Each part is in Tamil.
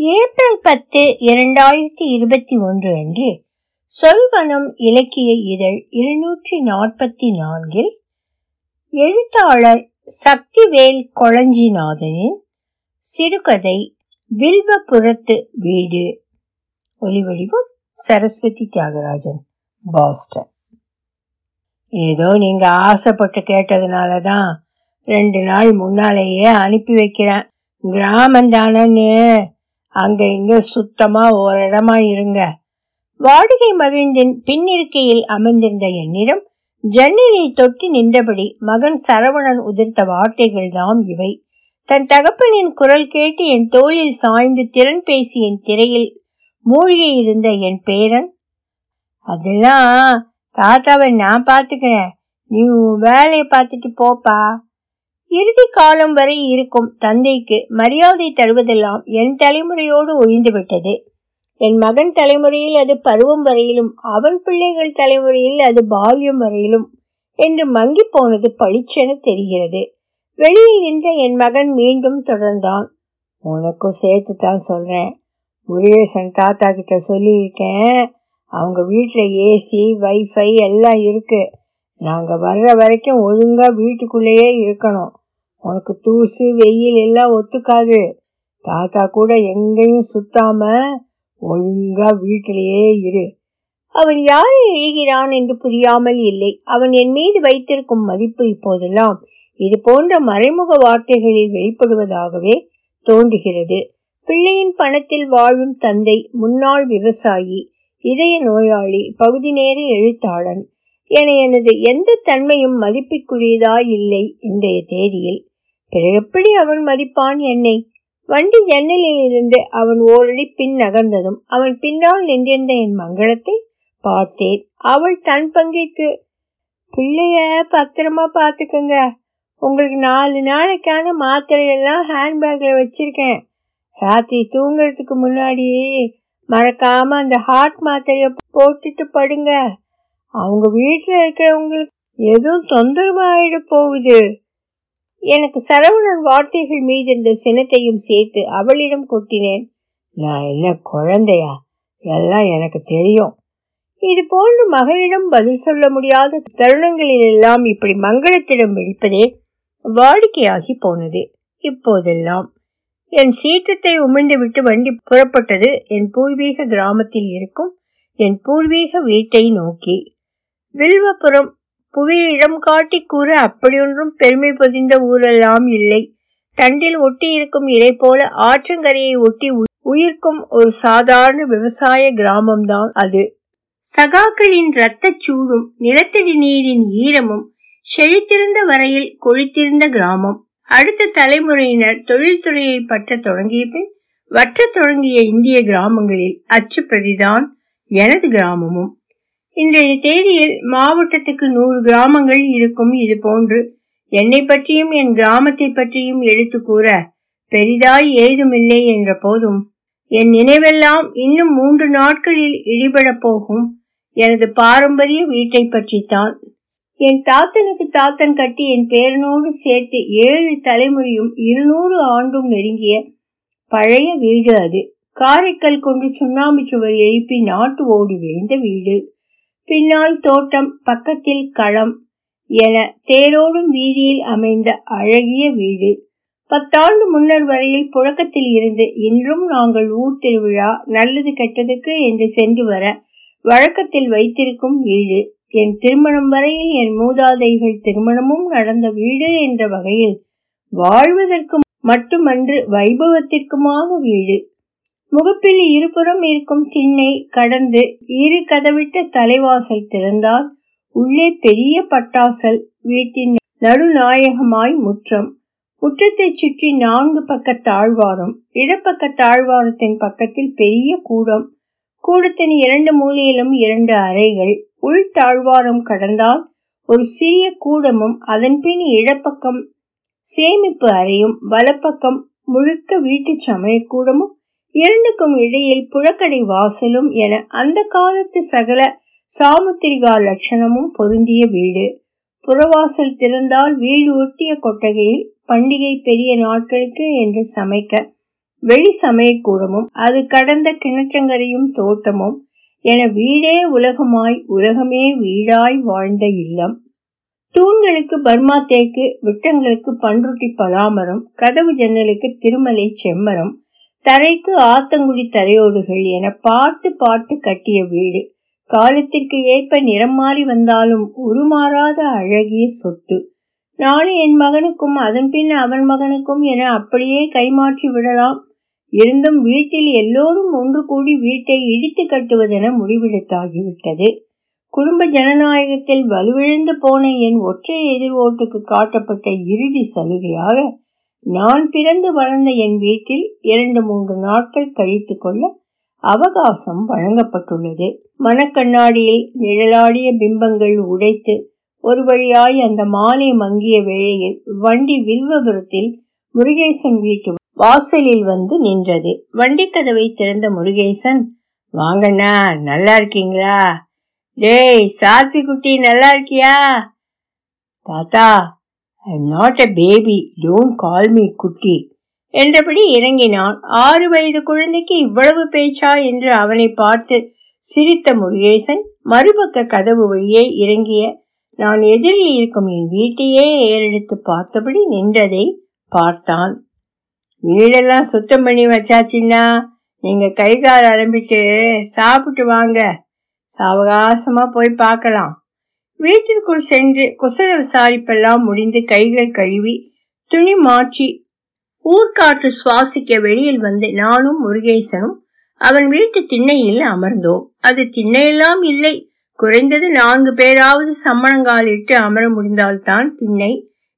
ஏப்ரல் பத்து இரண்டாயிரத்தி இருபத்தி ஒன்று அன்று சொல்வனம் இலக்கிய இதழ் இருநூற்றி நாற்பத்தி நான்கில் எழுத்தாளர் சக்திவேல் கொளஞ்சிநாதனின் சிறுகதை வில்வபுரத்து வீடு. ஒலிவடிவம் சரஸ்வதி தியாகராஜன் பாஸ்டன். ஏதோ நீங்க ஆசைப்பட்டு கேட்டதுனால தான் ரெண்டு நாள் முன்னாலேயே அனுப்பி வைக்கிறேன். கிராமந்தானன்னு அங்க இங்க சுத்தமா ஓரிடமா இடமா இருங்க. வாடகை மகிழ்ந்தின் பின்னிருக்கையில் அமர்ந்திருந்த என்னிடம் ஜன்னலை தொட்டி நின்றபடி மகன் சரவணன் உதிர்த்த வார்த்தைகள் தாம் இவை. தன் தகப்பனின் குரல் கேட்டு என் தோளில் சாய்ந்து திறன் பேசி என் திரையில் மூழ்கி இருந்த என் பேரன் அதெல்லாம் தாத்தாவை நான் பாத்துக்கிறேன் நீ உன் வேலையை பார்த்துட்டு போப்பா. இறுதி காலம் வரை இருக்கும் தந்தைக்கு மரியாதை தருவதெல்லாம் என் தலைமுறையோடு ஒழிந்துவிட்டது. என் மகன் தலைமுறையில் அது பருவம் வரையிலும் அவன் பிள்ளைகள் தலைமுறையில் அது பால்யம் வரையிலும் என்று மங்கி போனது பளிச்சென தெரிகிறது. வெளியில் நின்ற என் மகன் மீண்டும் தொடர்ந்தான். உனக்கும் சேர்த்து தான் சொல்றேன். முருகேசன் தாத்தா கிட்ட சொல்லியிருக்கேன். அவங்க வீட்டில் ஏசி வைஃபை எல்லாம் இருக்கு. நாங்கள் வர்ற வரைக்கும் ஒழுங்காக வீட்டுக்குள்ளேயே இருக்கணும். உனக்கு தூசு வெயில் எல்லாம் ஒத்துக்காது. தாத்தா கூட எங்கேயும் சுத்தாம ஒழுங்கா வீட்டிலேயே இரு. அவன் யாரை எழுகிறான் என்று புரியாமல் இல்லை. அவன் என் மீது வைத்திருக்கும் மதிப்பு இப்போதெல்லாம் இது போன்ற மறைமுக வார்த்தைகளில் வெளிப்படுவதாகவே தோன்றுகிறது. பிள்ளையின் பணத்தில் வாழும் தந்தை முன்னாள் விவசாயி இதய நோயாளி பகுதி நேர எழுத்தாளன் என எனது எந்த தன்மையும் மதிப்பிற்குரியதாய் இல்லை இன்றைய தேதியில். எப்படி அவன் மதிப்பான் என்னை? வண்டி ஜன்னலில் இருந்து அவன் ஓரடி பின் நகர்ந்ததும் அவன் பின்னால் நின்றிருந்த என் மங்களத்தை பார்த்தேன். அவள் தன் பங்கிற்கு பிள்ளைய பத்திரமா பார்த்துக்கங்க. உங்களுக்கு நாலு நாளைக்கான மாத்திரை எல்லாம் வச்சிருக்கேன். ராத்திரி தூங்குறதுக்கு முன்னாடி மறக்காம அந்த ஹார்ட் மாத்திரைய போட்டுட்டு படுங்க. அவங்க வீட்டில் இருக்கிறவங்களுக்கு எதுவும் தொந்தரவு ஆயிட போகுது. எனக்கு சரவணன் வார்த்தைகள் மீது இருந்த சினத்தையும் சேர்த்து அவளிடம் கொட்டினேன். நான் என்ன குழந்தையா? எல்லாம் எனக்கு தெரியும். இது போன்று மகனிடம் பதில் சொல்ல முடியாத தருணங்களில் எல்லாம் இப்படி மங்களத்திடம் வெடிப்பதே வாடிக்கையாகி போனது. இப்போதெல்லாம் என் சீற்றத்தை உமிழ்ந்து விட்டு வண்டி புறப்பட்டது என் பூர்வீக கிராமத்தில் இருக்கும் என் பூர்வீக வீட்டை நோக்கி. வில்வபுரம் புவியிடம் காட்டி கூற அப்படியொன்றும் பெருமை பொதிந்த ஊரெல்லாம் இல்லை. தண்டில் ஒட்டி இருக்கும் இலை போல ஆற்றங்கரையை ஒட்டி உயிர்க்கும் ஒரு சாதாரண விவசாய கிராமம்தான் அது. சகாக்களின் இரத்த சூடும் நிலத்தடி நீரின் ஈரமும் செழித்திருந்த வரையில் கொழித்திருந்த கிராமம். அடுத்த தலைமுறையினர் தொழில்துறையை பற்ற தொடங்கிய பின் வற்ற தொடங்கிய இந்திய கிராமங்களில் அச்சு பிரதிதான் எனது கிராமமும். இன்றைய தேதியில் மாவட்டத்துக்கு நூறு கிராமங்கள் இருக்கும் இது போன்று என்னை பற்றியும் என் கிராமத்தை பற்றியும் எடுத்து கூற பெரிதாய் ஏதுமில்லை என்ற போதும் என் நினைவெல்லாம் இன்னும் மூன்று நாட்களில் இடிபட போகும் எனது பாரம்பரிய வீட்டை பற்றித்தான். என் தாத்தனுக்கு தாத்தன் கட்டி என் பேரனோடு சேர்த்து ஏழு தலைமுறையும் இருநூறு ஆண்டும் நெருங்கிய பழைய வீடு அது. காரைக்கல் கொண்டு சுண்ணாம்பு சுவர் எழுப்பி நாட்டு ஓடி விழுந்த வீடு. பின்னால் தோட்டம் பக்கத்தில் களம் என தேரோடும் வீதியில் அமைந்த அழகிய வீடு. பத்தாண்டு முன்னர் வரையில் புழக்கத்தில் இருந்து இன்றும் நாங்கள் ஊர் திருவிழா நல்லது கெட்டதுக்கு என்று சென்று வர வழக்கத்தில் வைத்திருக்கும் வீடு. என் திருமணம் வரையில் என் மூதாதைகள் திருமணமும் நடந்த வீடு என்ற வகையில் வாழ்வதற்கு மட்டுமன்று வைபவத்திற்குமான வீடு. முகப்பில் இருபுறம் இருக்கும் திண்ணை கடந்து இரு கதவிட்ட தலைவாசல் திறந்தால் உள்ளே பெரிய பட்டாசல் வீட்டின் நடுநாயகமாய் முற்றம். முற்றத்தை சுற்றி நான்கு பக்க தாழ்வாரம் இடப்பக்க தாழ்வாரத்தின் பக்கத்தில் பெரிய கூடம். கூடத்தின் இரண்டு மூலையிலும் இரண்டு அறைகள். உள் தாழ்வாரம் கடந்தால் ஒரு சிறிய கூடமும் அதன் பின் இடப்பக்கம் சேமிப்பு அறையும் வலப்பக்கம் முழுக்க வீட்டு சமையக்கூடமும் இரண்டுக்கும் இடையில் புழக்கடை வாசலும் என அந்த காலத்து சகல சாமுத்திரிகா லட்சணமும் பொருந்திய வீடு. புறவாசல் திறந்தால் வீடு ஒட்டிய கொட்டகையில் பண்டிகை பெரிய நாட்களுக்கு என்று சமைக்க வெளி சமயக்கூடமும் அது கடந்த கிணற்றங்கரையும் தோட்டமும் என வீடே உலகமாய் உலகமே வீடாய் வாழ்ந்த இல்லம். தூண்களுக்கு பர்மா தேக்கு விட்டங்களுக்கு பன்ருட்டி பலாமரம் கதவு ஜன்னலுக்கு திருமலை செம்மரம் தரைக்கு ஆத்தங்குடி தரையோடுகள் என பார்த்து பார்த்து கட்டிய வீடு. காலத்திற்கு ஏற்ப நிறம் மாறி வந்தாலும் உருமாறாத அழகிய சொத்து. நானும் என் மகனுக்கும் அதன் பின் அவன் மகனுக்கும் என அப்படியே கைமாற்றி விடலாம். இருந்தும் வீட்டில் எல்லோரும் ஒன்று கூடி வீட்டை இடித்து கட்டுவதென முடிவெடுத்தாகிவிட்டது. குடும்ப ஜனநாயகத்தில் வலுவிழந்து போன என் ஒற்றை எதிர் ஓட்டுக்கு காட்டப்பட்ட இறுதி சலுகையாக நான் பிறந்து வளர்ந்த என் வீட்டில் இரண்டு மூன்று நாட்கள் கழித்து கொள்ள அவகாசம் வழங்கப்பட்டுள்ளது. மனக்கண்ணாடியில் நிழலாடிய பிம்பங்கள் உடைத்து ஒரு வழியாய் அந்த மாலை மங்கிய வேளையில் வண்டி வில்வபுரத்தில் முருகேசன் வீட்டு வாசலில் வந்து நின்றது. வண்டி கதவை திறந்த முருகேசன் வாங்கண்ணா நல்லா இருக்கீங்களா? டேய் சாத்வி குட்டி நல்லா இருக்கியா? தாத்தா I am not a baby don't call me குட்டி என்றபடி இறங்கினான். ஆறு வயது குழந்தைக்கு இவ்வளவு பேச்சா என்று அவனை பார்த்து சிரித்த முருகேசன் மறுபக்க கதவு வழியே இறங்கிய நான் எதிரில் இருக்கும் என் வீட்டையே ஏறெடுத்து பார்த்தபடி நின்றதை பார்த்தான். வீடெல்லாம் சுத்தம் பண்ணி வச்சாச்சின்னா நீங்க கை கால் அலம்பிட்டு சாப்பிட்டு வாங்க. சாவகாசமா போய் பார்க்கலாம். வீட்டிற்குள் சென்று குசல விசாரிப்பெல்லாம் முடிந்து கைகள் கழுவி துணி மாற்றி ஊர்காற்று சுவாசிக்க வெளியில் வந்து நானும் முருகேசனும் அவன் வீட்டு திண்ணையில் அமர்ந்தோம். அது திண்ணையெல்லாம் இல்லை. குறைந்தது நான்கு பேராவது சம்மணங்காலிட்டு அமர முடிந்தால்தான் திண்ணை.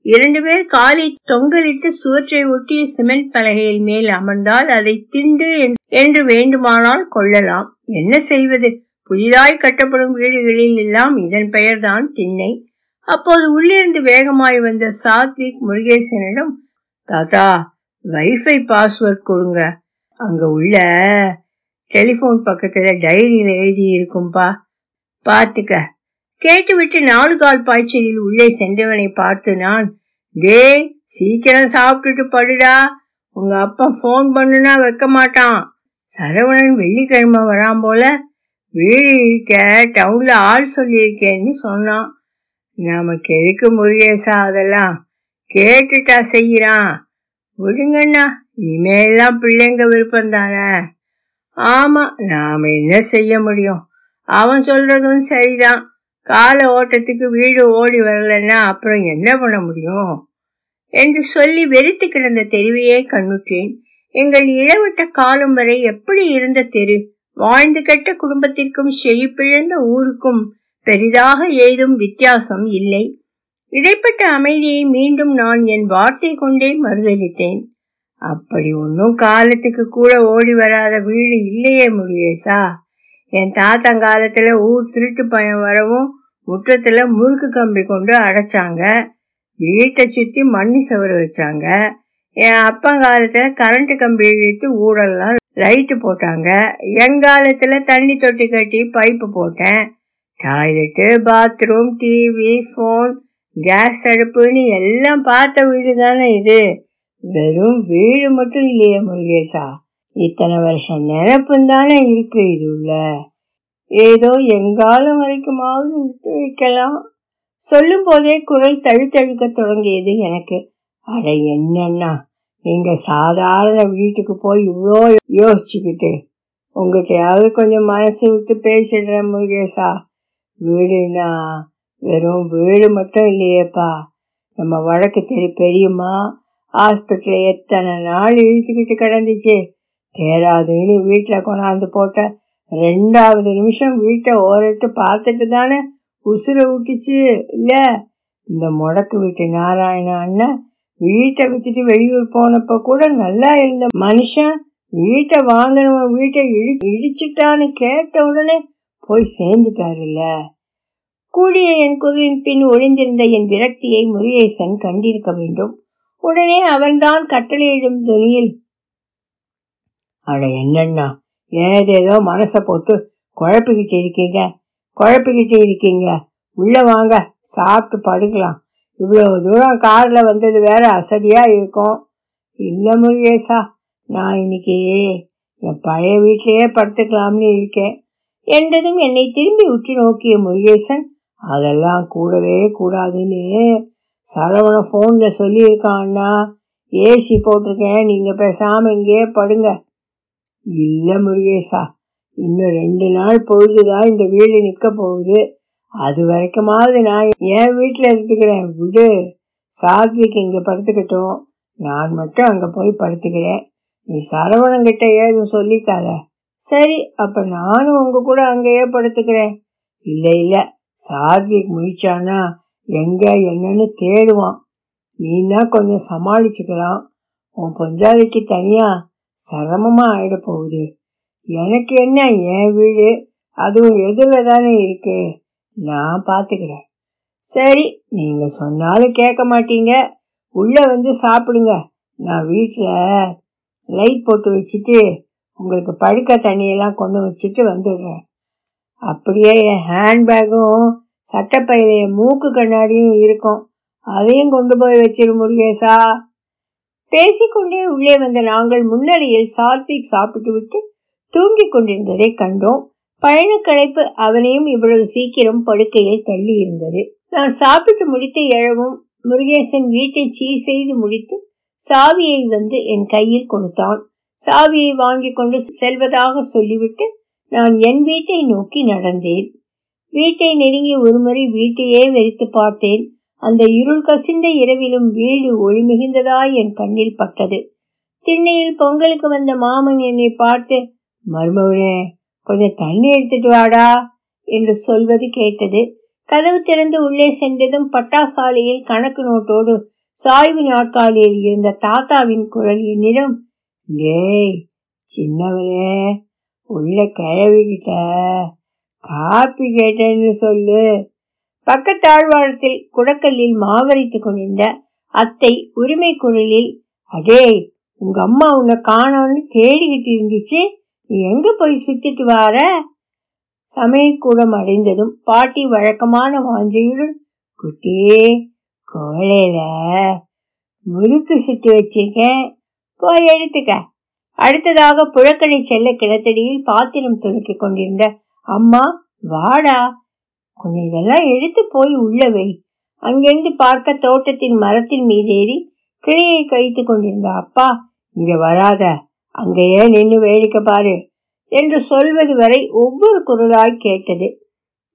இரண்டு பேர் காலை தொங்கலிட்டு சுவற்றை ஒட்டிய சிமெண்ட் பலகையில் மேல் அமர்ந்தால் அதை திண்டு என்று வேண்டுமானால் கொள்ளலாம். என்ன செய்வது? புதிதாய் கட்டப்படும் வீடுகளில் எல்லாம் இதன் பெயர்தான் திண்ணை. அப்போது உள்ளிருந்து வேகமாய் வந்த சாத்விக் முருகேசனிடம் தாத்தா வைஃபை பாஸ்வேர்ட் கொடுங்க. அங்க உள்ள டெலிபோன் பக்கத்துல டைரியில எழுதி இருக்கும்பா. பார்த்துக்க. கேட்டுவிட்டு நாலு கால் பாய்ச்சலில் உள்ளே சென்றவனை பார்த்து நான் டே சீக்கிரம் சாப்பிட்டுட்டு படுடா. உங்க அப்பா ஃபோன் பண்ணுனா வைக்க மாட்டான். சரவணன் வெள்ளிக்கிழமை வரான் போல வீடு டவுன்ல ஆள் சொல்லியிருக்கேன்னு சொன்னான். நமக்கு எதுக்கு முருகேசா அதெல்லாம் கேட்டுட்டா செய்யறான். விடுங்கண்ணா இனிமேலாம் பிள்ளைங்க விருப்பம் தானே. ஆமா நாம என்ன செய்ய முடியும்? அவன் சொல்றதும் சரிதான். கால ஓட்டத்துக்கு வீடு ஓடி வரலன்னா அப்புறம் என்ன பண்ண முடியும்? என்று சொல்லி வெறித்து கிடந்த தெருவையே கண்ணுற்றேன். எங்கள் இளவட்ட காலம் வரை எப்படி இருந்த தெரு? வாழ்ந்து கெட்ட குடும்பத்திற்கும் செழிப்பிழந்த ஊருக்கும் பெரிதாக ஏதும் வித்தியாசம் இல்லை. இடைப்பட்ட அமைதியை மீண்டும் நான் என் வார்த்தை கொண்டே மறுதளித்தேன். அப்படி ஒன்றும் காலத்துக்கு கூட ஓடி வராத வீடு இல்லையே முருகேசா. என் தாத்தங்காலத்துல ஊர் திருட்டு பயம் வரவும் முற்றத்துல முறுக்கு கம்பி கொண்டு அடைச்சாங்க. வீட்டை சுத்தி மண்ணு சவறு வச்சாங்க. என் அப்பங்காலத்துல கரண்ட் கம்பி இழுத்து ஊடெல்லாம் லைட்டு போட்டாங்க. எங்காலத்தில் தண்ணி தொட்டி கட்டி பைப்பு போட்டேன். Toilet bathroom TV phone gas அடுப்புன்னு எல்லாம் பார்த்த வீடு தானே இது. வெறும் வீடு மட்டும் இல்லையே முருகேஷா இத்தனை வருஷம் நினைப்பும் தானே இருக்கு இது உள்ள. ஏதோ எங்காலம் வரைக்குமாவது விட்டு வைக்கலாம். சொல்லும் போதே குரல் தழுத்தழுக்க தொடங்கியது எனக்கு. அட என்னன்னா நீங்க சாதாரண வீட்டுக்கு போய் இவ்வளோ யோசிச்சுக்கிட்டு உங்ககிட்டயாவது கொஞ்சம் மனசு விட்டு பேசிடுறேன் முருகேசா. வீடுனா வெறும் வீடு மட்டும் இல்லையேப்பா. நம்ம வழக்கு தெரி பெரியம்மா ஹாஸ்பிட்டலில் எத்தனை நாள் இழுத்துக்கிட்டு கிடந்துச்சு. தேராதுன்னு வீட்டில் கொண்டாந்து போட்ட ரெண்டாவது நிமிஷம் வீட்டை ஓரட்டு பார்த்துட்டு தானே உசுரை விட்டுச்சு இல்லை இந்த முடக்கு வீட்டு நாராயண அண்ணன் வீட்டை வித்துட்டு வெளியூர் போனப்ப கூட நல்லா இருந்த மனுஷன் வீட்டை வாங்கினவன் வீட்டை இடி இடிச்சிட்டான்னு கேட்ட உடனே போய் சேர்ந்துட்டாருல்ல. கூடிய என் குரலின் பின் ஒளிந்திருந்த என் விரக்தியை முருகேசன் கண்டிருக்க வேண்டும். உடனே அவன்தான் கட்டளையிடும் துணியில் அட என்னண்ணா ஏதேதோ மனசை போட்டு குழப்பிக்கிட்டு இருக்கீங்க குழப்பிக்கிட்டு இருக்கீங்க. உள்ள வாங்க சாப்பிட்டு படுக்கலாம். இவ்வளோ தூரம் கார்ல வந்தது வேற அசதியா இருக்கும். இல்ல முருகேசா நான் இன்னைக்கு என் பழைய வீட்டிலேயே படுத்துக்கலாம்னு இருக்கேன். என்றதும் என்னை திரும்பி உற்று நோக்கிய முருகேசன் அதெல்லாம் கூடவே கூடாதுன்னு சரவண ஃபோனில் சொல்லியிருக்கான்னா ஏசி போட்டிருக்கேன் நீங்கள் பேசாமல் இங்கேயே படுங்க. இல்லை முருகேசா இன்னும் ரெண்டு நாள் பொழுதுதான் இந்த வீடு நிற்க போகுது. அது வரைக்குமாவது நான் என் வீட்டில் இருந்துக்கிறேன். விடு. சாத்விக் இங்கே படுத்துக்கட்டும். நான் மட்டும் அங்கே போய் படுத்துக்கிறேன். நீ சரவணங்கிட்ட ஏதும் சொல்லிக்காத. சரி அப்போ நானும் உங்கள் கூட அங்கேயே படுத்துக்கிறேன். இல்லை இல்லை. சாத்விக் முழிச்சானா எங்க என்னன்னு தேடுவான். நீனா கொஞ்சம் சமாளிச்சுக்கலாம். உன் பொஞ்சாதிக்கு தனியாக சிரமமாக ஆகிட போகுது. எனக்கு என்ன என் வீடு? அதுவும் எதில் தானே இருக்குது நான் பார்த்துக்கிறேன் சரி நீங்க சொன்னாலும் கேட்க மாட்டீங்க. உள்ள வந்து சாப்பிடுங்க. நான் வீட்டில் லைட் போட்டு வச்சுட்டு உங்களுக்கு படுக்க தண்ணியெல்லாம் கொண்டு வச்சுட்டு வந்துடுறேன். அப்படியே என் ஹேண்ட்பேக்கும் சட்டப்பையில என் மூக்கு கண்ணாடியும் இருக்கும். அதையும் கொண்டு போய் வச்சிரு முருகேசா. பேசிக்கொண்டே உள்ளே வந்த நாங்கள் முன்னணியில் சாத்விக் சாப்பிட்டு விட்டு தூங்கிக் கொண்டிருந்ததை கண்டோம். பயணக்களைப்பு அவனையும் இவ்வளவு சீக்கிரம் படுக்கையில் தள்ளி இருந்தது நான் சாப்பிட்டு முடித்து எழவும் முருகேசன் வீட்டை சீர் செய்து முடித்து சாவியை வந்து என் கையில் கொடுத்தான். சாவியை வாங்கி கொண்டு செல்வதாக சொல்லிவிட்டு நான் என் வீட்டை நோக்கி நடந்தேன். வீட்டை நெருங்கி ஒருமுறை வீட்டையே வெறித்து பார்த்தேன். அந்த இருள் கசிந்த இரவிலும் வீடு ஒளி மிகுந்ததாய் என் கண்ணில் பட்டது. திண்ணையில் பொங்கலுக்கு வந்த மாமன் என்னை பார்த்து மருமவனே கொஞ்சம் தண்ணி எடுத்துட்டு வாடா என்று சொல்வது கேட்டது. கதவு திறந்து உள்ளே சென்றதும் பட்டாசாலையில் கணக்கு நோட்டோடு சாய்வு நாற்காலியில் இருந்த தாத்தாவின் குரல் என்னிடம் டேய் சின்னவனே உள்ள கிழவிக்கிட்ட காப்பி கேட்டேன்னு சொல்லு. பக்கத்தாழ்வாரத்தில் குடக்கல்லில் மாவரித்து கொண்டிருந்த அத்தை உரிமை குரலில் அடே உங்க அம்மா உன்னை காணோன்னு தேடிக்கிட்டு இருந்துச்சு. எங்க போய் சுத்திட்டு வார சமயக்கூடம் அடைந்ததும் பாட்டி வழக்கமான வாஞ்சையுடன் குட்டி கோழையில முறுக்கு சுட்டு வச்சிருக்கேன் போய் எடுத்துக்க. அடுத்ததாக புழக்கடை செல்ல கிணத்தடியில் பாத்திரம் துளக்கிக் கொண்டிருந்த அம்மா வாடா. கொஞ்சம் இதெல்லாம் எடுத்து போய் உள்ள வை. அங்கிருந்து பார்க்க தோட்டத்தின் மரத்தின் மீதேறி கிளியை கழித்து கொண்டிருந்த அப்பா இங்க வராத. அங்கேயே நின்று வேடிக்கை பாரு என்று சொல்வது வரை ஒவ்வொரு குரலாய் கேட்டது.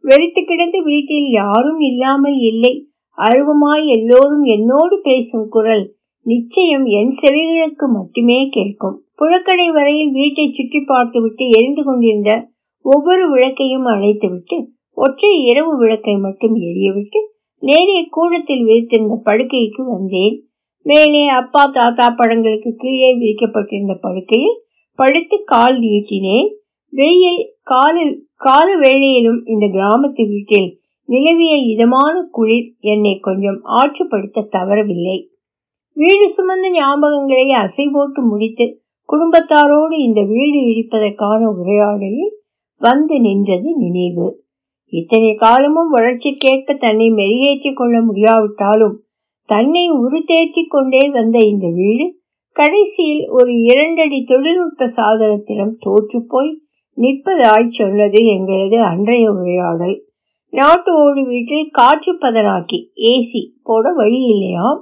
வெறித்து கிடந்த வீட்டில் யாரும் இல்லாமல் இல்லை. அழுவமாய் எல்லோரும் என்னோடு பேசும் குரல் நிச்சயம் என் செவிகளுக்கு மட்டுமே கேட்கும். புழக்கடை வரையில் வீட்டை சுற்றி பார்த்துவிட்டு எரிந்து கொண்டிருந்த ஒவ்வொரு விளக்கையும் அணைத்துவிட்டு ஒற்றை இரவு விளக்கை மட்டும் எரியவிட்டு நேரே கூடத்தில் விரித்திருந்த படுக்கைக்கு வந்தேன். மேலே அப்பா தாத்தா படங்களுக்கு கீழே விரிக்கப்பட்டிருந்த படுக்கையில் படுத்து கால் நீட்டினேன். வெயில் காலில் கால வேளையிலும் இந்த கிராமத்து வீட்டில் நிலவிய இதமான குளிர் என்னை கொஞ்சம் ஆற்றுப்படுத்த தவறவில்லை. வீடு சுமந்த ஞாபகங்களை அசை போட்டு முடித்து குடும்பத்தாரோடு இந்த வீடு இடிப்பதற்கான உரையாடலில் வந்து நின்றது நினைவு. இத்தனை காலமும் வளர்ச்சிக்கேற்க தன்னை மெருகேற்றிக் கொள்ள முடியாவிட்டாலும் தன்னை உருத்தேற்றிக் கொண்டே வந்த இந்த வீடு கடைசியில் ஒரு இரண்டடி தொழில்நுட்ப சாதனத்திடம் தோற்றுப்போய் நிற்பதாய் சொன்னது எங்களது அன்றைய உரையாடல். நாட்டு ஓடு வீட்டில் காற்று பதனாக்கி ஏசி போட வழி இல்லையாம்?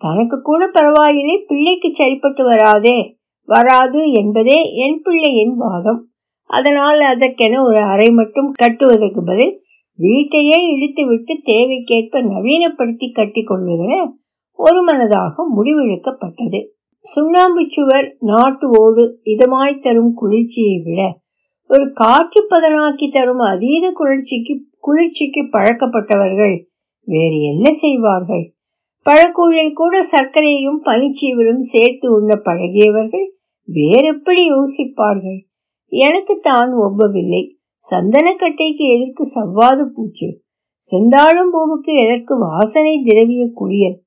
தனக்கு கூட பரவாயில்லை பிள்ளைக்கு சரிப்பட்டு வராதே வராது என்பதே என் பிள்ளையின் வாதம். அதனால் அதற்கென ஒரு அறை மட்டும் கட்டுவதற்கு பதில் வீட்டையே இழுத்து விட்டு தேவைக்கேற்ப நவீனப்படுத்தி கட்டி கொள்வதென ஒரு மனதாக முடிவெடுக்கப்பட்டது. சுண்ணாம்பு சுவர் நாட்டு ஓடு இதமாய் தரும் குளிர்ச்சியை விட ஒரு காற்று பதனாக்கி தரும் அதீத குளிர்ச்சிக்கு குளிர்ச்சிக்கு பழக்கப்பட்டவர்கள் வேறு என்ன செய்வார்கள்? பழக்கூழில் கூட சர்க்கரையும் பனிச்சீவலும் சேர்த்து உண்ண பழகியவர்கள் வேறெப்படி யோசிப்பார்கள்? எனக்கு தான் ஒவ்வவில்லை. சந்தனக்கட்டைக்கு எதற்கு சவ்வாது பூச்சு. செந்தாழும் பூவுக்கு எதற்கு வாசனை திரவிய குளியல்?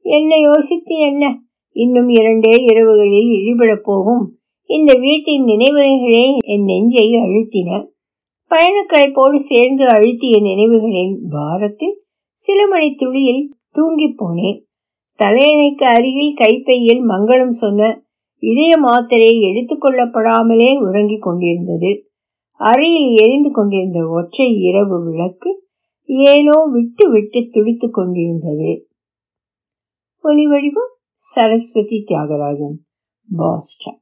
என்ன யோசித்து என்ன? இன்னும் இரண்டே இரவுகளில் இழிபடப் போகும். இந்த வீட்டின் நினைவுகளே என் நெஞ்சை அழுத்தின. பயணக்களைப்போடு சேர்ந்து அழுத்திய நினைவுகளின் பாரத்தில் சில மணி துளியில் தூங்கி போனேன். தலையணைக்கு அருகில் கைப்பையில் மங்களம் சொன்ன இதய மாத்திரை எடுத்துக்கொள்ளப்படாமலே உறங்கிக் கொண்டிருந்தது. அறையில் எரிந்து கொண்டிருந்த ஒற்றை இரவு விளக்கு ஏனோ விட்டு விட்டு துடித்துக் கொண்டிருந்தது. ஒலி வடிவம் சரஸ்வதி தியாகராஜன் பாஸ்டன்